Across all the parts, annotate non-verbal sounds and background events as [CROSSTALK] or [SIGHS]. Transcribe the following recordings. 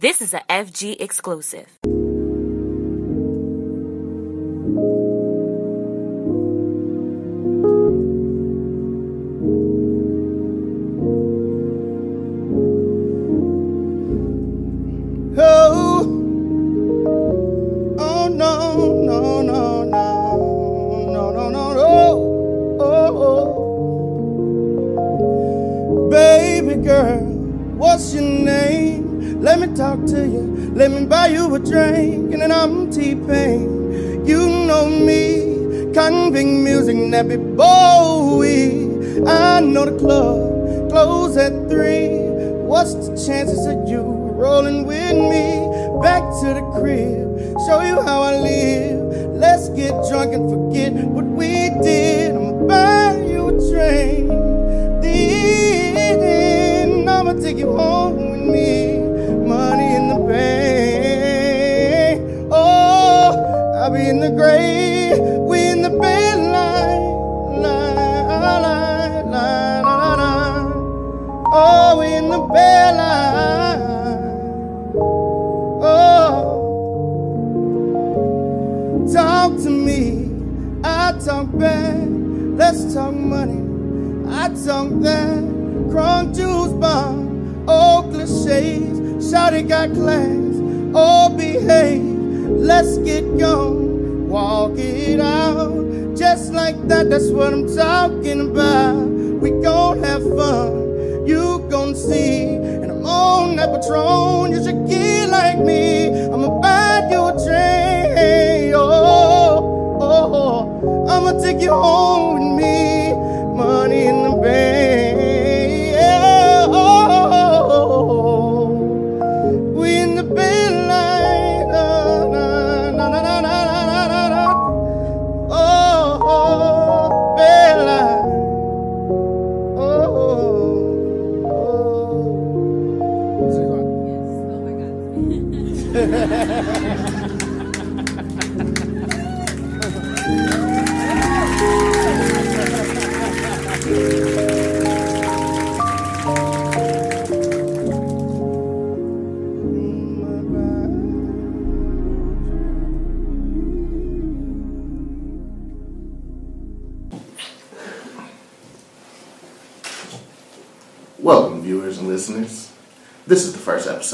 This is a FG exclusive. The grave. We in the bed line. Line, line, line, line. Oh, we in the bed line. Oh, talk to me. I talk back. Let's talk money. I talk that. Crunk juice bomb. Oh, cliches. Shawty got class. Oh, behave. Let's get going. Walk it out. Just like that. That's what I'm talking about. We gon' have fun. You gon' see. And I'm on that patron. You should get like me. I'ma buy you a drink. Oh, oh, oh. I'ma take you home with me.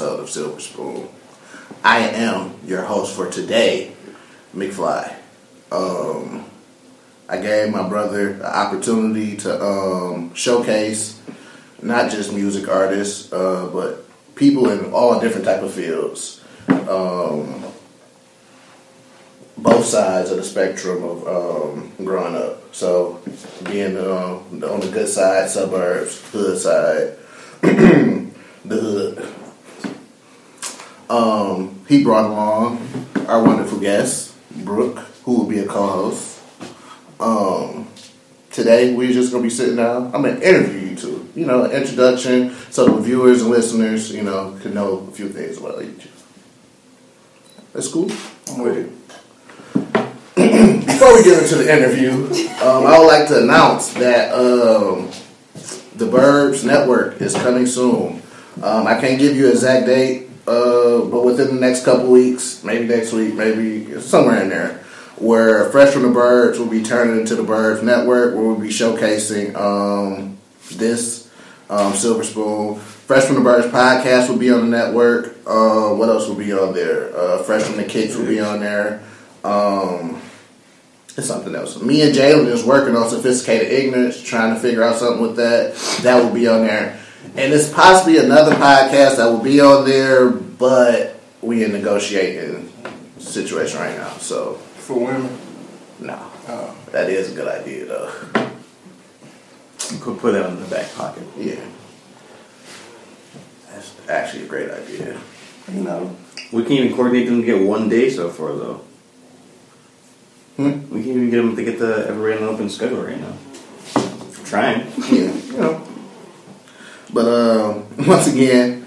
Episode of Silver Spoon. I am your host for today, McFlei. Um, I gave my brother an opportunity to um, showcase not just music artists, uh, but people in all different type of fields. Um, both sides of the spectrum of um, growing up. So being uh, on the good side, suburbs, hood side, [CLEARS THROAT] the hood. He brought along our wonderful guest, Brooke, who will be a co-host. Um, today we're just gonna be sitting down. I'm gonna interview you two. You know, introduction so the viewers and listeners, you know, can know a few things about each. That's cool. I'm with it. [CLEARS THROAT] Before we get into the interview, um, I would like to announce that um, the Burbs Network is coming soon. Um, I can't give you an exact date, uh, but within the next couple weeks, maybe next week, maybe somewhere in there, where Fresh from the Burbs will be turning into the Burbs Network, where we'll be showcasing um, this um, Silver Spoon. Fresh from the Burbs podcast will be on the network. Uh, what else will be on there? Uh, Fresh from the Kicks will be on there. Um, it's something else. Me and Jalen is working on sophisticated ignorance, trying to figure out something with that. That will be on there, and it's possibly another podcast that will be on there, but we in negotiating situation right now. So For women. no, Oh. that is a good idea though. You could put that in the back pocket. Yeah, that's actually a great idea. You know. We can't even coordinate them to get one day so far, though. Hmm? We can't even get them to get the everybody on an open schedule right now. I'm trying. yeah, you know. But um, [LAUGHS] once again,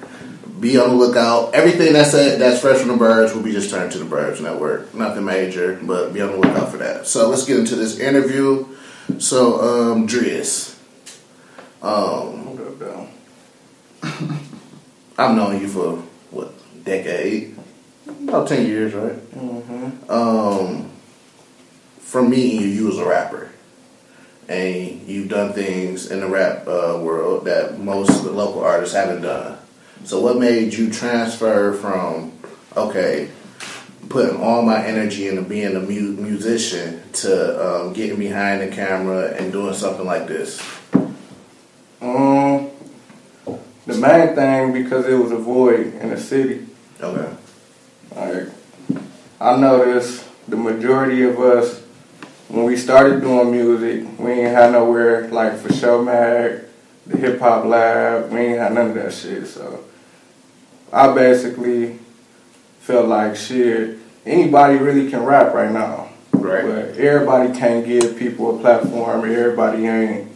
be on the lookout. Everything that's a, that's fresh from the burbs will be just turned to the Burbs Network. Nothing major, but be on the lookout for that. So let's get into this interview. So, um, Driz, um, Hold up, though. I've known you for what decade, about ten years, right? Mm-hmm. Um, from meeting you, you was a rapper, and you've done things in the rap uh, world that most local artists haven't done. So, what made you transfer from okay, putting all my energy into being a mu- musician to um, getting behind the camera and doing something like this? Um, the main thing because it was a void in the city. Okay. Like, I noticed the majority of us, when we started doing music, we ain't had nowhere like for show mag, the hip hop lab, we ain't had none of that shit. So I basically felt like shit, anybody really can rap right now. Right. But everybody can't give people a platform. Everybody ain't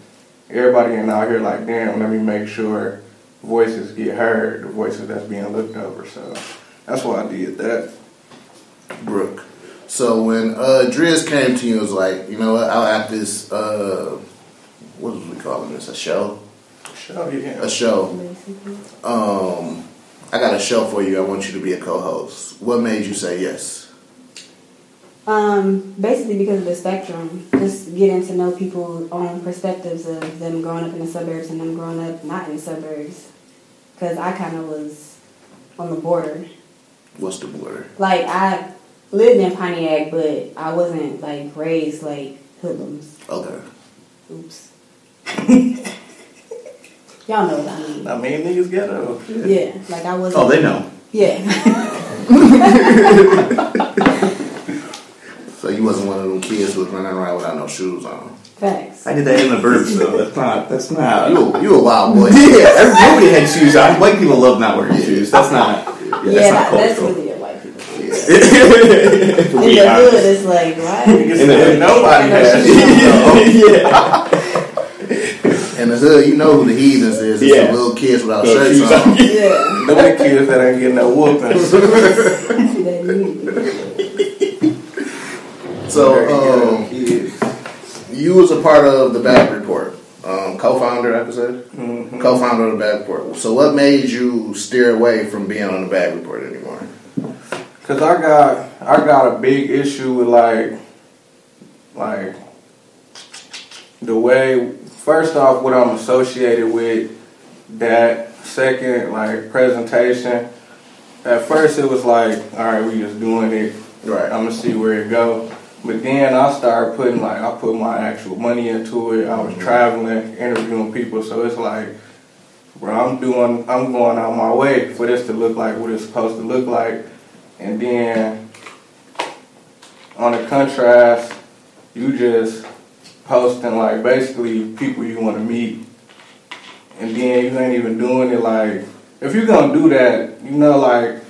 everybody ain't out here like damn, let me make sure voices get heard, the voices that's being looked over. So that's why I did that. Brooke. So when uh Driz came to you, it was like, you know what, I'll have this uh what was we calling this? A show? A show yeah. A show. Um I got a show for you. I want you to be a co-host. What made you say yes? Um, basically because of the spectrum, just getting to know people's own perspectives of them growing up in the suburbs and them growing up not in the suburbs. Because I kind of was on the border. What's the border? Like I lived in Pontiac, but I wasn't like raised like hoodlums. Okay. Oops. [LAUGHS] Y'all know what I mean. I mean niggas ghetto. Shit. Yeah, like I wasn't. Oh, they know. Yeah. [LAUGHS] So you wasn't one of them kids who was running around without no shoes on. Facts. I did that in the burbs though. That's not. That's not. You a, you a wild boy. [LAUGHS] Yeah, everybody had shoes on. White people love not wearing shoes. That's not. Yeah, Yeah, that's that, not that's cultural. really a white people thing. Yeah. For In me, the honest. hood, it's like, why? In the hood. nobody has [LAUGHS] [LAUGHS] yeah. In the hood, you know who the heathens is. It's Yeah. the little kids without No shirts shoes on. on. [LAUGHS] Yeah. on. Them the kids that ain't getting no whoopings. That So um, you was a part of the Bag Report, um, co-founder, I could say, Mhm. co-founder of the Bag Report. So what made you steer away from being on the Bag Report anymore? Cause I got I got a big issue with like like the way first off what I'm associated with that second like presentation. At first it was like, all right, we just doing it. Right. I'm gonna see where it go. But then I started putting like I put my actual money into it. I was mm-hmm. traveling, interviewing people, so it's like, bro, I'm doing, I'm going out my way for this to look like what it's supposed to look like. And then on the contrast, you just posting like basically people you want to meet, and then you ain't even doing it like if you're gonna do that, you know, like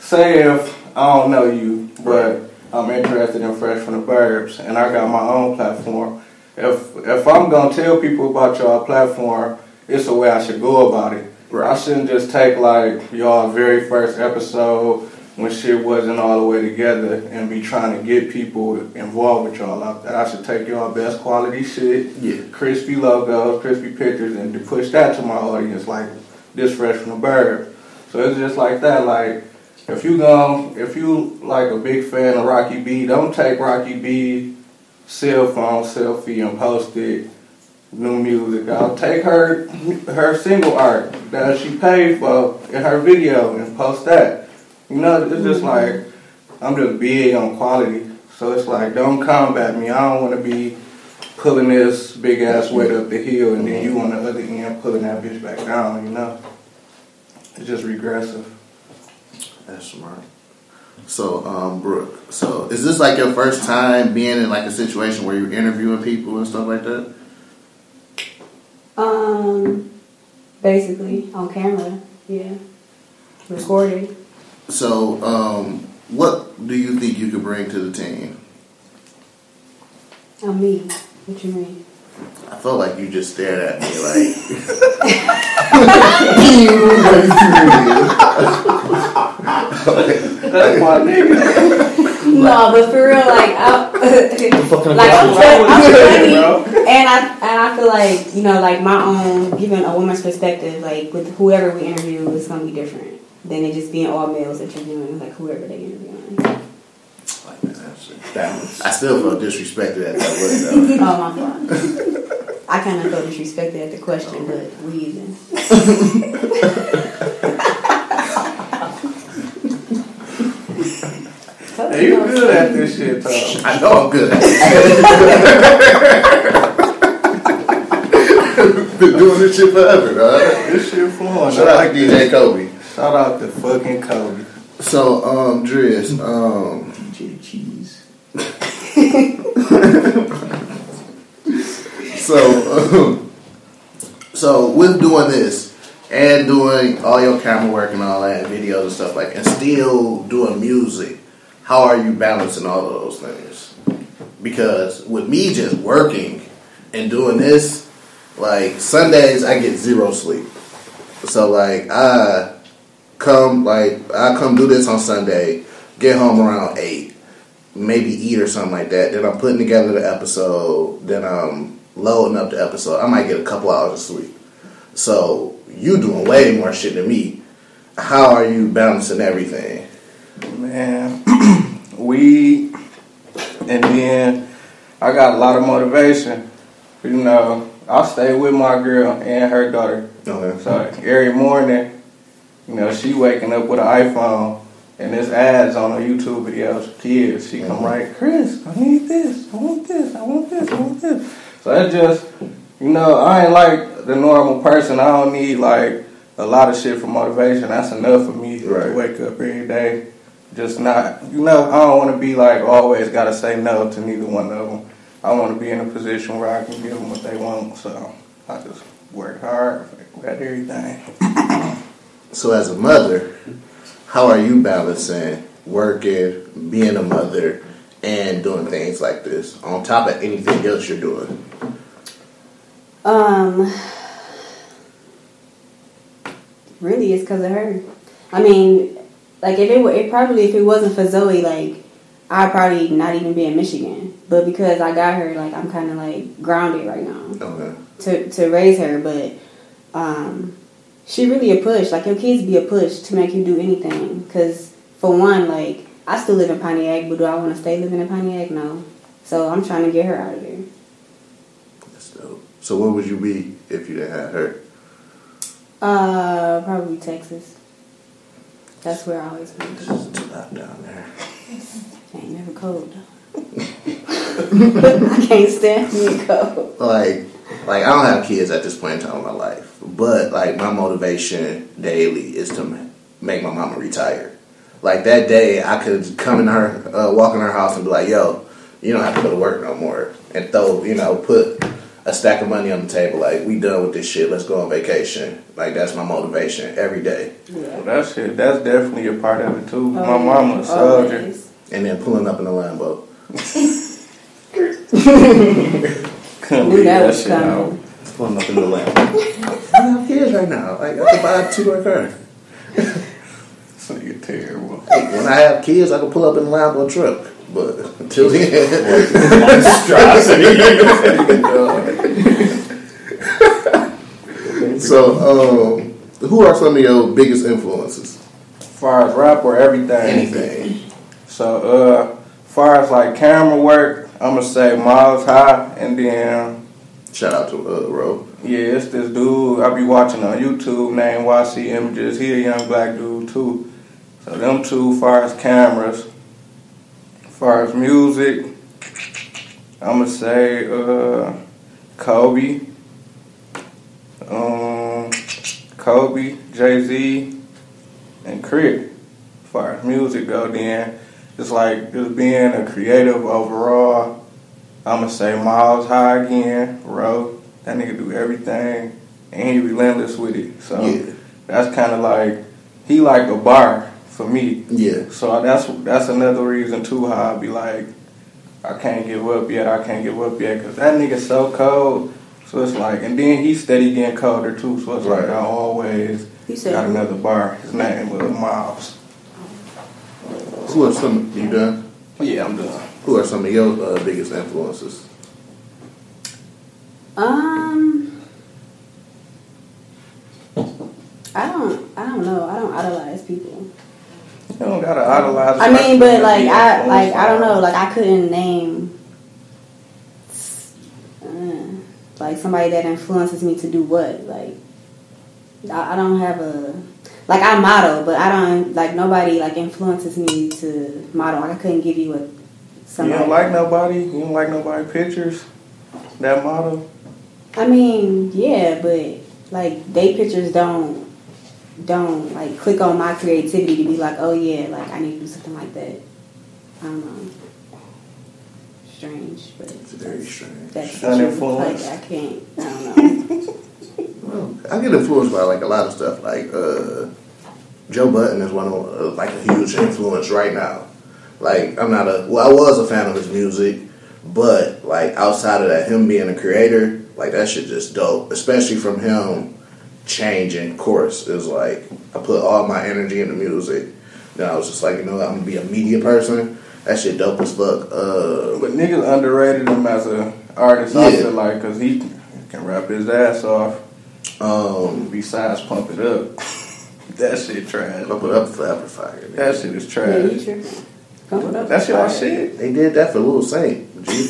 say if I don't know you, but I'm interested in Fresh from the Burbs, and I got my own platform. If if I'm gonna tell people about y'all platform, it's the way I should go about it. Right. I shouldn't just take like y'all very first episode when shit wasn't all the way together and be trying to get people involved with y'all there. I should take y'all best quality shit, Yeah. crispy logos, crispy pictures, and to push that to my audience like this fresh from the bird. So it's just like that. Like if you go, if you like a big fan of Rocky B, don't take Rocky B cell phone selfie and post it. New music. I'll take her her single art that she paid for in her video and post that. You know, it's just like I'm just big on quality. So it's like don't combat me. I don't want to be pulling this big ass weight up the hill and then you on the other end pulling that bitch back down. You know, it's just regressive. That's smart. So, um, Brooke, so is this like your first time being in like a situation where you're interviewing people and stuff like that? Um, basically on camera, yeah, recorded. So, um, what do you think you could bring to the team? On me. What you mean? I felt like you just stared at me like. [LAUGHS] That's my nigga. No, but for real, like, I, fucking like I'm, I'm funny, [LAUGHS] and I and I feel like you know, like my own given a woman's perspective, like with whoever we interview, is gonna be different. Than it just being all males that you're doing, like whoever they interviewing. Like, that's- Balance. I still felt disrespected at that word though. [LAUGHS] Oh my fault. I kind of felt disrespected at the question, oh. but we even. [LAUGHS] Hey, you good at this shit, Tom. I know I'm good. [LAUGHS] Been doing this shit forever, dog. This shit flowing. Shout I out like to DJ. Kobe. Shout out to fucking Kobe. So, um, Driz, um, DJ [LAUGHS] Cheese. so, um, so with doing this and doing all your camera work and all that, videos and stuff like, and still doing music, how are you balancing all of those things? Because with me just working and doing this, like Sundays I get zero sleep. So like I come like I come do this on Sunday, get home around eight, maybe eat or something like that. Then I'm putting together the episode. Then I'm loading up the episode. I might get a couple hours of sleep. So you doing way more shit than me. How are you balancing everything? Man, [CLEARS THROAT] we and then I got a lot of motivation. You know, I stay with my girl and her daughter. Okay. So every morning, you know, she waking up with an iPhone and there's ads on her YouTube videos for kids. She come mm-hmm. right, Chris, I need this, I want this, I want this, I want this. So that just, you know, I ain't like the normal person. I don't need like a lot of shit for motivation. That's enough for me Right. to wake up every day. Just not, you know, I don't want to be like always got to say no to neither one of them. I want to be in a position where I can give them what they want. So I just work hard got everything. [COUGHS] So as a mother, how are you balancing working, being a mother, and doing things like this on top of anything else you're doing? Um, really, it's because of her. I mean, like if it were, it probably if it wasn't for Zoe, like I'd probably not even be in Michigan. But because I got her, like I'm kind of like grounded right now Okay. to to raise her. But um, she really a push. Like your kids be a push to make you do anything. Because for one, like I still live in Pontiac, but do I want to stay living in Pontiac? No. So I'm trying to get her out of there. That's dope. So where would you be if you didn't have her? Uh, probably Texas. That's where I always want It's just too hot down there. [LAUGHS] Ain't never cold though. [LAUGHS] I can't stand being cold. Like, like I don't have kids at this point in time in my life, but like my motivation daily is to make my mama retire. Like that day, I could come in her, uh, walk in her house and be like, "Yo, you don't have to go to work no more," and throw, you know, put a stack of money on the table. Like, we done with this shit. Let's go on vacation. Like that's my motivation every day. Well, that shit, that's definitely a part of it too. My Oh, mama a soldier. always. And then pulling up in a Lambo. [LAUGHS] Couldn't Knew leave that that was shit out. coming. Pulling up in the lamp. I don't have kids right now. Like I can buy a two door car. [LAUGHS] This nigga terrible. When I have kids, I can pull up in a Lambo truck. But until then. [LAUGHS] monstrosity. So, um, who are some of your biggest influences? far as rap or everything. Anything. So, uh, far as like camera work, I'ma say Miles High, and then Shout out to uh, Ro. Yeah, it's this dude I be watching on YouTube named YC Images. He a young black dude too. So them two, far as cameras, far as music, I'ma say uh, Kobe, um, Kobe, Jay Z, and Crit. Far as music go, then it's like just being a creative overall. I'ma say Miles High again, Ro. That nigga do everything, and he relentless with it. So Yeah. that's kind of like he like a bar for me. Yeah. So that's that's another reason too how I be like, I can't give up yet. I can't give up yet because that nigga so cold. So it's like, and then he steady getting colder too. So it's like I always You said got who? another bar. His name was Miles. Who are some? You done? Yeah, I'm done. Who are some of your uh, biggest influences? Um, I don't, I don't know. I don't idolize people. You don't gotta idolize. I mean, but like I like I don't know. Like I couldn't name uh, like somebody that influences me to do what. Like I, I don't have a like I model, but I don't like nobody like influences me to model. Like I couldn't give you a You don't like nobody. You don't like nobody pictures. That model. I mean, yeah, but like they pictures don't don't like click on my creativity to be like, oh yeah, like I need to do something like that. I don't know. Strange, but It's very strange. that's An true. influence. Like I can't. I don't know. [LAUGHS] Well, I get influenced by like a lot of stuff. Like uh, Joe Budden is one of uh, like a huge influence right now. Like I'm not a well, I was a fan of his music, but like outside of that, him being a creator, like that shit just dope. Especially from him changing course. It was like I put all my energy into music. Then I was just like, you know, I'm gonna be a media person. That shit dope as fuck. Uh, But niggas underrated him as a artist. I feel like because he can rap his ass off. um, Besides pump it up, [LAUGHS] that shit trash. pump it up forever fire. That shit is yeah, you trash. tripping. Pump it up. That's your shit. They did that for Little Saint. [LAUGHS] [LAUGHS] G.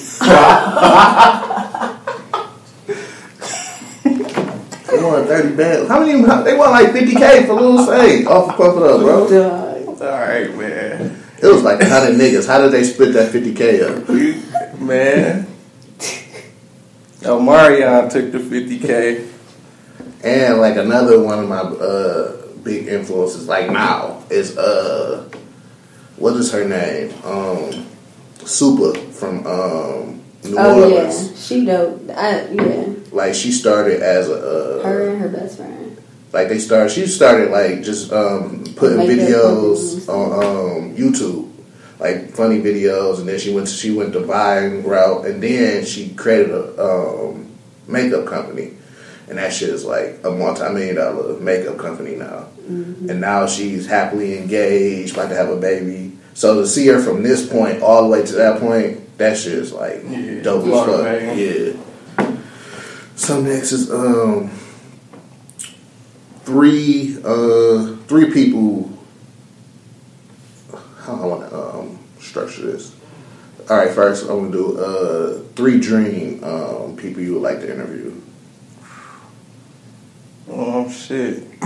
they won thirty bands. How many? They won like fifty k for Little Saint off of Pump It Up, bro. Dog. All right, man. It was like hundred niggas. How did they split that fifty k up? Man. Oh, Marion took the 50K. And like another one of my uh, big influences, like now, is uh, what is her name? Um, Super from um, New Oh Orleans. yeah, she dope. I, yeah, Like she started as a uh, her and her best friend. like they started she started like just um putting Makeup videos on um YouTube like funny videos and then she went she went the buying route and then she created a um makeup company and that shit is like a multi-million dollar makeup company now Mm-hmm. and now she's happily engaged about to have a baby so to see her from this point all the way to that point that shit is like Yeah, dope as fuck yeah so next is um three uh three people how I want to um structure this. All right, first I'm gonna do uh three dream um people you would like to interview. Oh, shit. [CLEARS THROAT]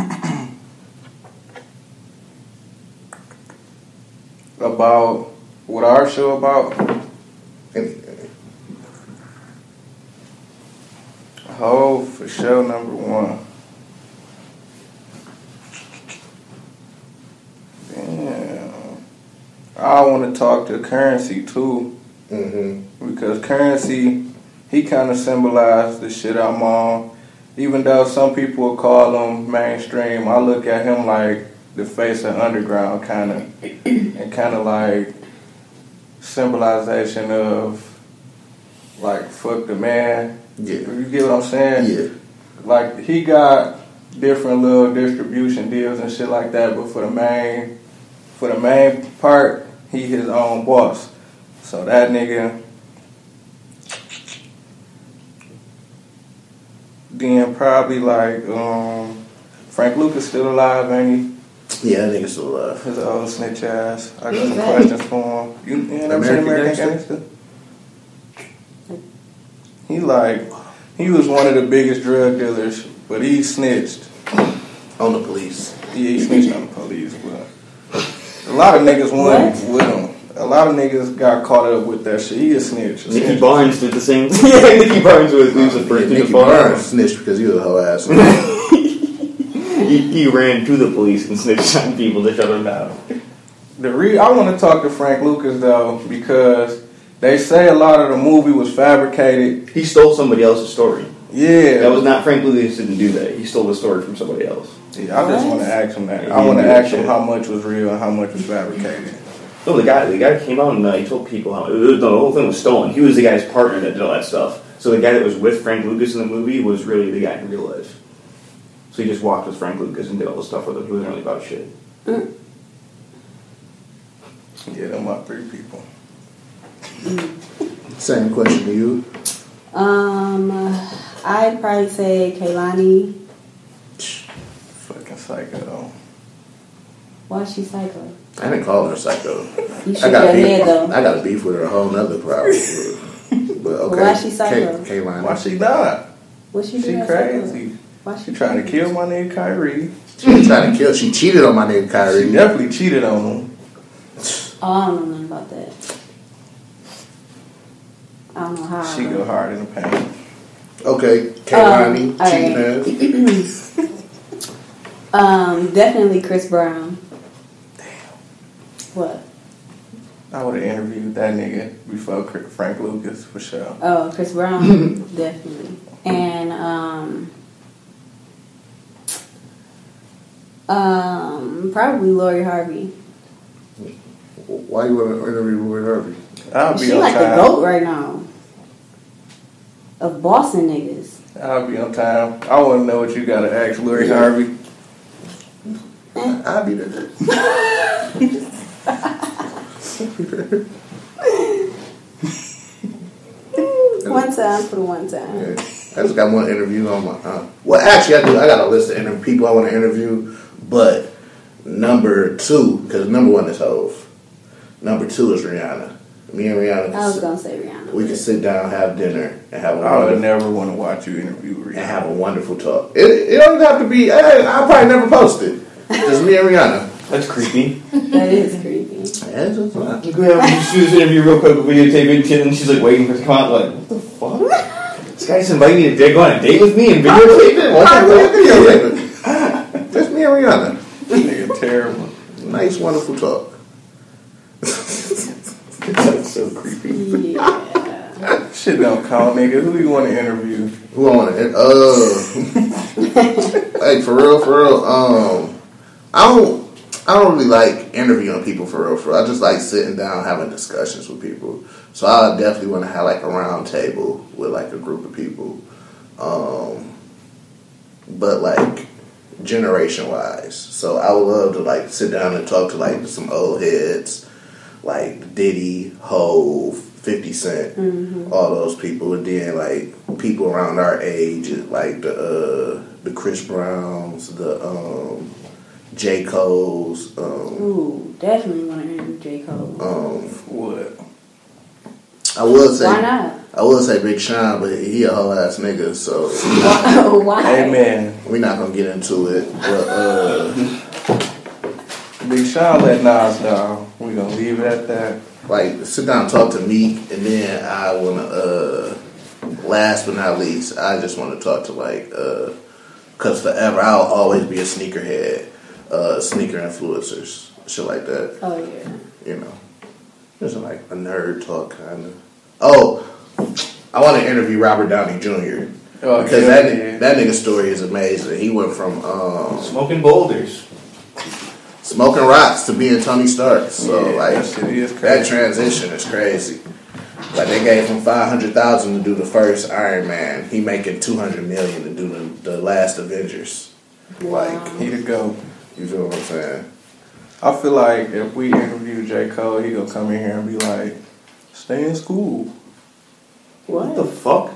about what our show about? Oh, for sure, number one. Damn. I want to talk to Curren$y too, Mm-hmm. because Curren$y, he kind of symbolized the shit I'm on. Even though some people call him mainstream, I look at him like the face of underground, kind of, and kind of like symbolization of like fuck the man. Yeah. You get what I'm saying? Yeah. like he got different little distribution deals and shit like that, but for the main for the main part, he his own boss. So that nigga then probably like um Frank Lucas still alive, ain't Yeah, that nigga still alive. he? His old snitch ass. I got some questions for him. You, you never seen American American Gangster? Gangster? He like he was one of the biggest drug dealers, but he snitched. On the police. Yeah, he snitched on the police, but a lot of niggas went What? with him. A lot of niggas got caught up with that shit. He a snitch. a Nicky snitch. Barnes did the same [LAUGHS] thing. yeah, Nicky Barnes was, he was the Yeah, Nicky Barnes out. snitched because he was a hoe ass. [LAUGHS] He, he ran to the police and [LAUGHS] snitched on people to shut him down. The re- I want to talk to Frank Lucas though because they say a lot of the movie was fabricated. He stole somebody else's story. Yeah, That was not Frank Lucas didn't do that. He stole the story from somebody else. Yeah, I just want to ask him that. I want to ask him how much was real and how much was fabricated. No, the guy the guy came out and uh, he told people how was, no, the whole thing was stolen. He was the guy's partner that did all that stuff. So the guy that was with Frank Lucas in the movie was really the guy in real life. So he just walked with Frank Lucas and did all the stuff with him. He wasn't really about shit. Yeah, them my three people. [LAUGHS] Same question to you. Um, I'd probably say Kehlani. Fucking psycho. Why is she psycho? I didn't call her psycho. You shook I your got head beef. though. I got a beef with her. A whole nother problem. [LAUGHS] but okay. why she psycho? K- K-line. Why she not? What she do? She crazy. psycho? Crazy. Why she She trying to kill my nigga Kyrie. She trying to kill. She cheated on my nigga She Kyrie. definitely cheated on him. Oh, I don't know nothing about that. I don't know how. She go hard in the paint. Okay, K-Line Um, cheating alright. ass. [LAUGHS] Um, definitely Chris Brown. Damn. What? I would have interviewed that nigga before Frank Lucas for sure. Oh, Chris Brown, [LAUGHS] definitely. And um, um, probably Lori Harvey. Why you want to interview Roy Harvey? I'll be She on like time. the goat right now. Of Boston niggas. I'll be on time. I want to know what you got to ask Lori Harvey. I'll be there. [LAUGHS] One time for the one time. Yeah. I just got one interview on my. Uh, well, actually, I do. I got a list of interview, people I want to interview, but number two, because number one is Hove. Number two is Rihanna. Me and Rihanna. I was can gonna say Rihanna. we can sit down, have dinner, and have a I would never want to watch you interview Rihanna. and have a wonderful talk. It, it don't have to be. Hey, I'll probably never post it. Just me and Rihanna. That's creepy. That is creepy. Yeah, it's just fine. You go ahead and just do this interview real quick, videotape it, and she's like waiting for it to come out. Like, what the fuck? [LAUGHS] this guy's inviting me to go on a date with me and videotape it. What Why the would fuck? you videotape it? Just me and Rihanna. Nigga, terrible. Nice, wonderful talk. That's so creepy. Yeah. Shit don't count, nigga. Who do you want to interview? Who I want to? Uh, like for real, for real. Um, I don't. I don't really like interviewing people for real. For real. I just like sitting down having discussions with people. So I definitely want to have like a round table with like a group of people. Um, but like generation wise, so I would love to like sit down and talk to like some old heads, like Diddy, Hove, Fifty Cent, all those people, and then like people around our age, like the uh, the Chris Browns, the um, J Cole's, um, Ooh, definitely want to interview J. Cole. um, What? I would say Why not? I would say Big Sean, but he a whole ass nigga, so Why? [LAUGHS] Why? Amen. we're not gonna get into it. But uh, Big Sean let Nas down. We're gonna leave it at that. like sit down and talk to Meek, and then I wanna. Uh, last but not least, I just want to talk to like, uh, cause forever I'll always be a sneakerhead, uh, sneaker influencers, shit like that. Oh yeah. You know, just like a nerd talk kind of. Oh, I want to interview Robert Downey Jr. Oh, because yeah, that yeah. that nigga story is amazing. He went from um, Smoking boulders. smoking rocks to being Tony Stark. So Yeah, like that that transition is crazy. Like they gave him five hundred thousand to do the first Iron Man. He making two hundred million to do the, the last Avengers. Like He the go. you feel what I'm saying? I feel like if we interview J. Cole, he gonna come in here and be like, "Stay in school." What the fuck?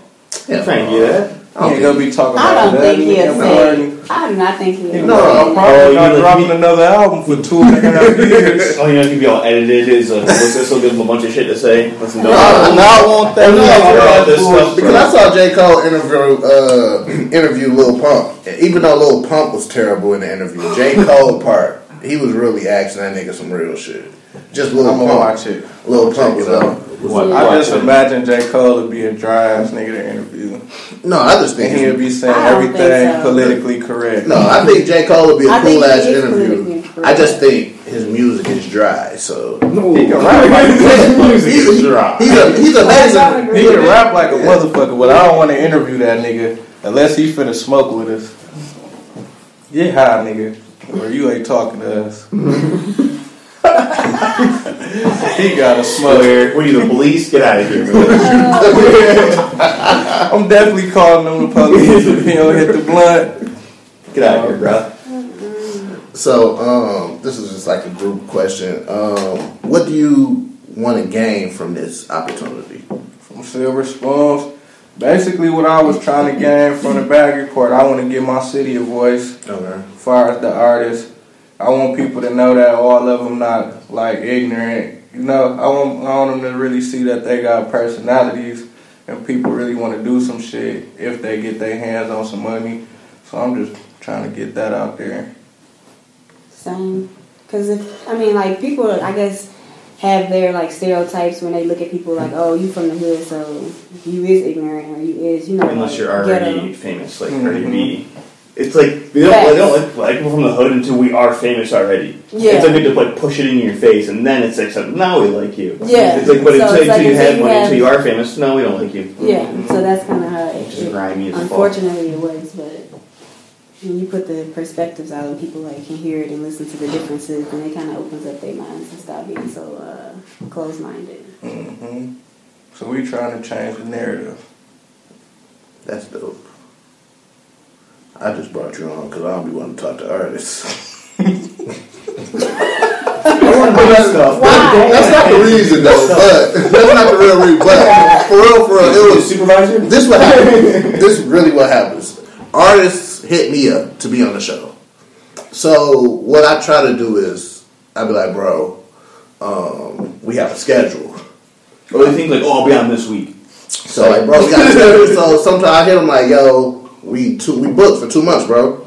Yeah, I'm trying to get that. He ain't gonna be talking I about don't that. think He he'll say. I do not think he'll. No, say. I'm probably Oh, you not know, dropping he- another album for two and a half [LAUGHS] years. Oh, you know, it could be all edited. Is uh, what's this? Will give him a bunch of shit to say. Listen, don't. No, no, I want that. No, no, That's this stuff- Because I saw J. Cole interview uh, [CLEARS THROAT] interview Lil Pump. Even though Lil Pump was terrible in the interview, J. Cole part, he was really asking that nigga some real shit. Just Lil I'm gonna watch it. Lil Pump was Check it up. What? I just it. imagine J. Cole to be a dry ass nigga to interview. No, I just think he'll be saying I don't think everything so. politically correct. No, I think J. Cole would be a I think cool ass interview. I just think his music is dry, so He can rap like Music is dry. he's a he's amazing. he can rap like a motherfucker, but I don't want to interview that nigga unless he finna smoke with us. Get high, nigga, or you ain't talking to us. [LAUGHS] [LAUGHS] he gotta smoke. Swear. What are you, the police? Get out of here, man. [LAUGHS] I'm definitely calling them the police if he don't hit the blunt. Get out of here, bro. So, um, this is just like a group question. Um, what do you want to gain from this opportunity? From Silver Spoons. Basically, what I was trying to gain from the bag report, I want to give my city a voice. Okay. As far as the artists, I want people to know that all of them not like ignorant. You know, I want I want them to really see that they got personalities and people really want to do some shit if they get their hands on some money. So I'm just trying to get that out there. Same. Because if I mean, like people, I guess have their like stereotypes when they look at people like, oh, you from the hood, so you is ignorant or you is, you know, Unless you're ghetto. already famous, like. Cardi mm-hmm. B. It's like they don't, we don't like, like people from the hood until we are famous already. Yeah. It's like we just like push it in your face, and then it's like something. Now we like you. Yeah. It's like but So until, it's like you until have you money, until you are famous, no, we don't like you. Yeah, so that's kind of how it, Which is it grimy as unfortunately it works, but when you put the perspectives out and people like can hear it and listen to the differences, then it kind of opens up their minds and stop being so uh, closed-minded. hmm So we trying to change the narrative. That's dope. I just brought you on because I don't be wanting to talk to artists. stuff. [LAUGHS] Why? That's not the reason though, but [LAUGHS] that's not the real reason. But for real, for real, it was supervisor. this what happens. [LAUGHS] this is really what happens. Artists hit me up to be on the show. So what I try to do is I be like, bro, um, we have a schedule. Or they think like, oh, I'll be on this week. So like, bro, we got a schedule. So sometimes I hit them like, yo, we two we booked for two months, bro.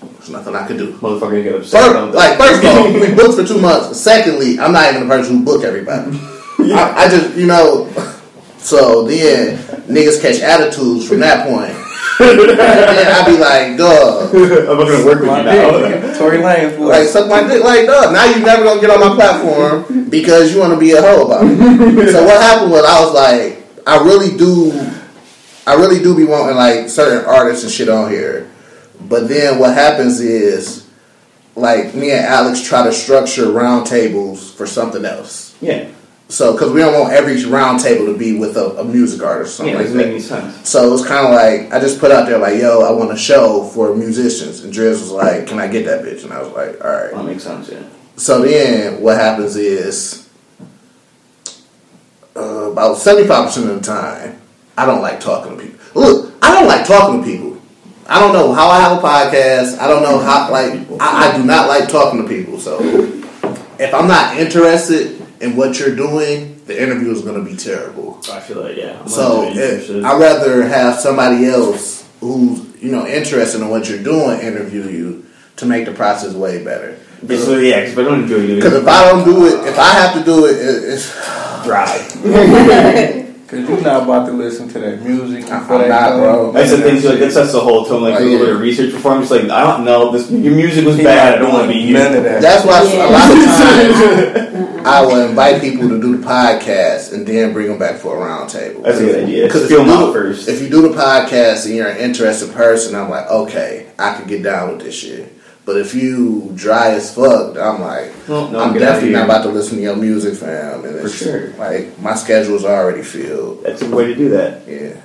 There's nothing I can do. Motherfucker you get upset. First, about like that. first of all, we booked for two months. Secondly, I'm not even the person who book everybody. [LAUGHS] I, I just, you know, so then niggas catch attitudes from that point. and [LAUGHS] then I be like, dog, I'm not gonna work with you now. dick, Tory Lanez voice. like suck my dick, like dog. Now you never gonna get on my platform because you want to be a hoe about it. [LAUGHS] so what happened was I was like, I really do, I really do be wanting like certain artists and shit on here, but then what happens is, like me and Alex try to structure roundtables for something else. Yeah, So because we don't want every roundtable to be with a, a music artist or yeah, something it like that. sense. So it's kind of like I just put out there like, "Yo, I want a show for musicians," and Driz was like, "Can I get that bitch?" And I was like, "All right." That makes sense. Yeah. So then what happens is uh, about seventy five percent of the time, I don't like talking to people. Look, I don't like talking to people. I don't know how I have a podcast. I don't know how like I, I do not like talking to people. So if I'm not interested in what you're doing, the interview is going to be terrible. I feel like yeah. I'm So not it, interested. I'd rather have somebody else who's you know interested in what you're doing interview you to make the process way better. Yeah, so yeah, because if I don't enjoy doing Because if I don't do it, if I have to do it, it it's [SIGHS] dry. [LAUGHS] [LAUGHS] Cause you're not about to listen to that music. I'm before they not, come. bro. That's the thing. So like, that sets the whole tone. Like, Like, do a little bit of research before. I'm just like, I don't know. This your music was bad. I don't want to be doing you. None of that. that's why Yeah. a lot of times [LAUGHS] I will invite people to do the podcast and then bring them back for a round table. That's a good idea. Because if, you do- out first. if you do the podcast and you're an interested person, I'm like, okay, I could get down with this shit. But if you dry as fuck, I'm like, Well, no, I'm get out of definitely not about to listen to your music, fam. And For sure. Like my schedule's already filled. That's a way to do that. Yeah.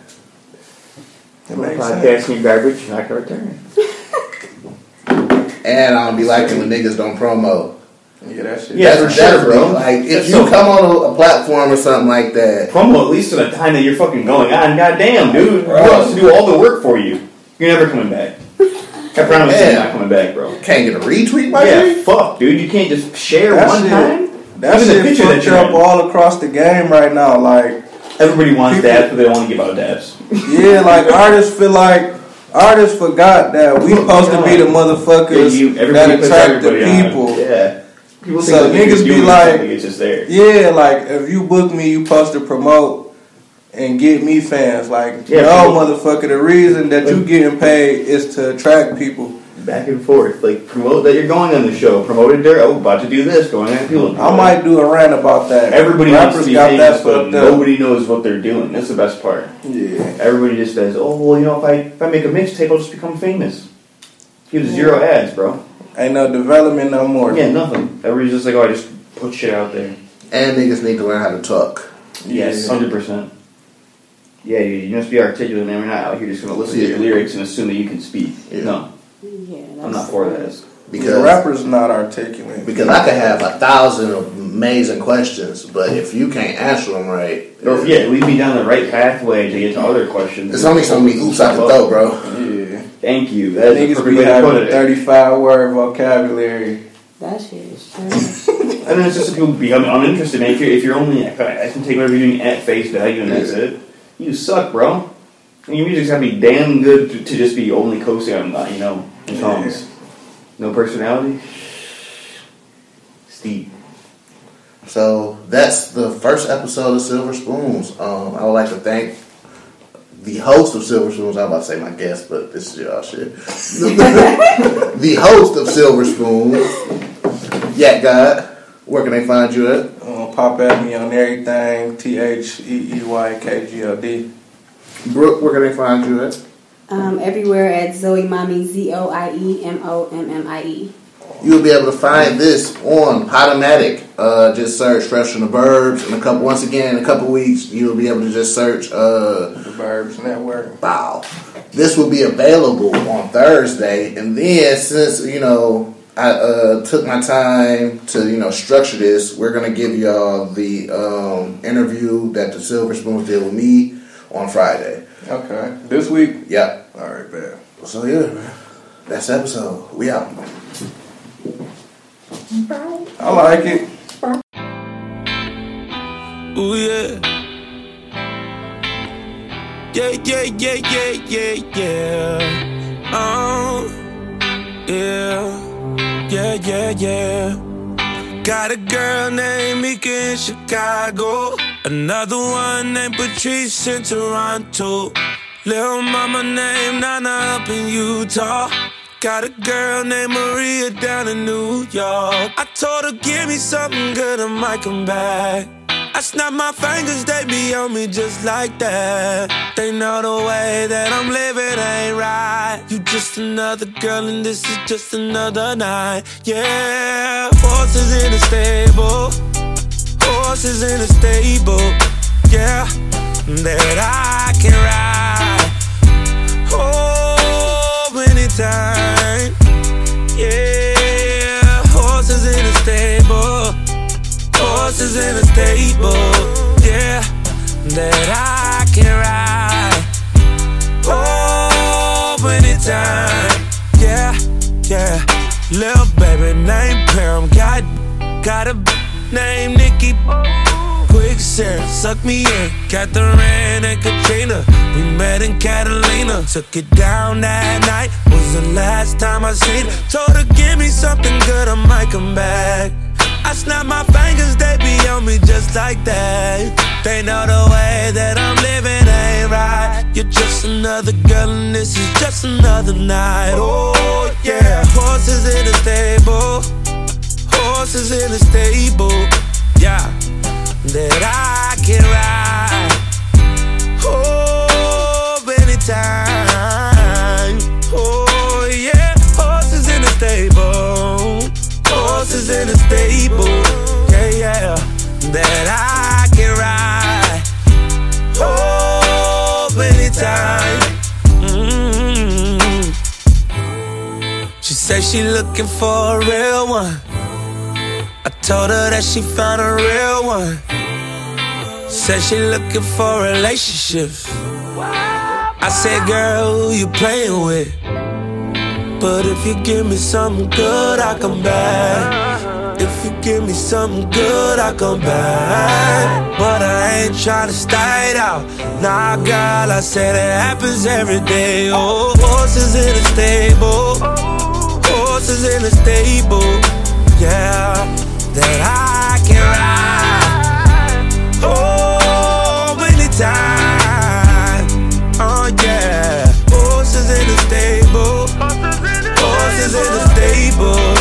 It makes Podcast sense. in your garbage, not gonna return. [LAUGHS] And I don't be liking when niggas don't promo. Yeah, that shit. Yeah, That's for sure, bro. Like if That's you so- come on a, a platform or something like that, Promo at least at the time that you're fucking going on. Goddamn, dude. Who Bro. wants to do all the work for you? You're never coming back. I promise Yeah. you're not coming back, bro. can't get a retweet by Yeah, you. fuck, dude. You can't just share That one shit- time. That Even the shit picture that you're up in. all across the game right now. Like, Everybody wants People- dabs, but they don't want to give out dabs. yeah, like artists feel like artists forgot that we oh supposed to be the motherfuckers Yeah, you, that everybody attract the everybody on. people. Yeah. People So think like, if niggas be like- it's just there. Yeah, like if you book me, you supposed to promote and get me fans. Like, Yeah, no, motherfucker, the reason that you getting paid is to attract people. Back and forth. Like, promote that you're going on the show. promoted there. Oh, about to do this. Going on people. I might do a rant about that. Everybody wants to Rappers be got famous, that but fucked up. nobody knows what they're doing. That's the best part. Yeah. Everybody just says, "Oh, well, you know, if I if I make a mixtape, I'll just become famous." Gives zero ads, bro. Ain't no development no more. Yeah, nothing. Everybody's just like, "Oh, I just put shit out there." And niggas need to learn how to talk. Yes, Yeah. hundred percent. Yeah, you, you must be articulate, man. We're not out here just gonna listen to your lyrics and assume that you can speak. Yeah. No, Yeah, I'm not for the- that. The Because rapper's not articulate. because I could have a thousand amazing questions, but if you can't answer them right, Or if, yeah, lead me down the right pathway to get to other questions. it's only so many oops I can throw, bro. Yeah. Thank you. That's a Niggas perfect be way to put having 35 word vocabulary. That shit is true. [LAUGHS] And then it's just that people become uninterested, man. If you're, if you're only, I can take whatever you're doing at face value and that's it. You suck, bro. And your music's gotta be damn good to, to just be only coasting on, uh, you know, in songs. No personality. Steve. So that's the first episode of Silver Spoons. Um, I would like to thank the host of Silver Spoons. I'm about to say my guest, but this is y'all shit. [LAUGHS] the host of Silver Spoons, Yak God. Where can they find you at? Pop at me on everything. T H E E Y K G O D. Brooke, where can they find you at? Um, everywhere at Zoe Mommy, Z O I E M O M M I E. You'll be able to find this on Podomatic. Uh, just search Fresh from the Burbs. In a couple, once again, in a couple weeks, you'll be able to just search uh, The Burbs Network. Wow. This will be available on Thursday, and then since you know I uh, took my time to you know structure this, we're gonna give y'all the um, interview that the Silver Spoons did with me on Friday. Okay. This week? Yep. All right, bet. So yeah, man. That's episode. We out. I like it. Ooh yeah. Yeah, yeah, yeah, yeah, yeah, yeah. Oh, yeah. Got a girl named Mika in Chicago. Another one named Patrice in Toronto. Little mama named Nana up in Utah. Got a girl named Maria down in New York. I told her, give me something good, I might come back. I snap my fingers, they be on me just like that. They know the way that I'm living ain't right. You just another girl, and this is just another night. Yeah, horses in the stable, horses in the stable. Yeah, that I can ride. Oh, anytime. Yeah, horses in the stable horses in a stable, yeah, that I can ride. Oh, anytime, yeah, yeah. Little baby named Pam, got got a name Nikki. Quicksand, suck me in. Catherine and Katrina, we met in Catalina. Took it down that night, was the last time I seen her. Told her, give me something good, I might come back. I snap my fingers, they be on me just like that. They know the way that I'm living ain't right. You're just another girl, and this is just another night. Oh, yeah. Horses in the stable, horses in the stable, yeah. That I can ride. Oh, anytime. Stable, yeah, yeah, that I can ride. Oh, anytime. Mm. She said she looking for a real one. I told her that she found a real one. Said she looking for relationships. I said, girl, who you playing with? But if you give me something good, I come back. Give me something good, I come back. But I ain't trying tryna start out. Nah, girl, I said it happens every day. Oh, horses in a stable. Horses in a stable. Yeah, that I can ride. Oh, anytime. Oh, uh, yeah. Horses in a stable. Horses in the stable,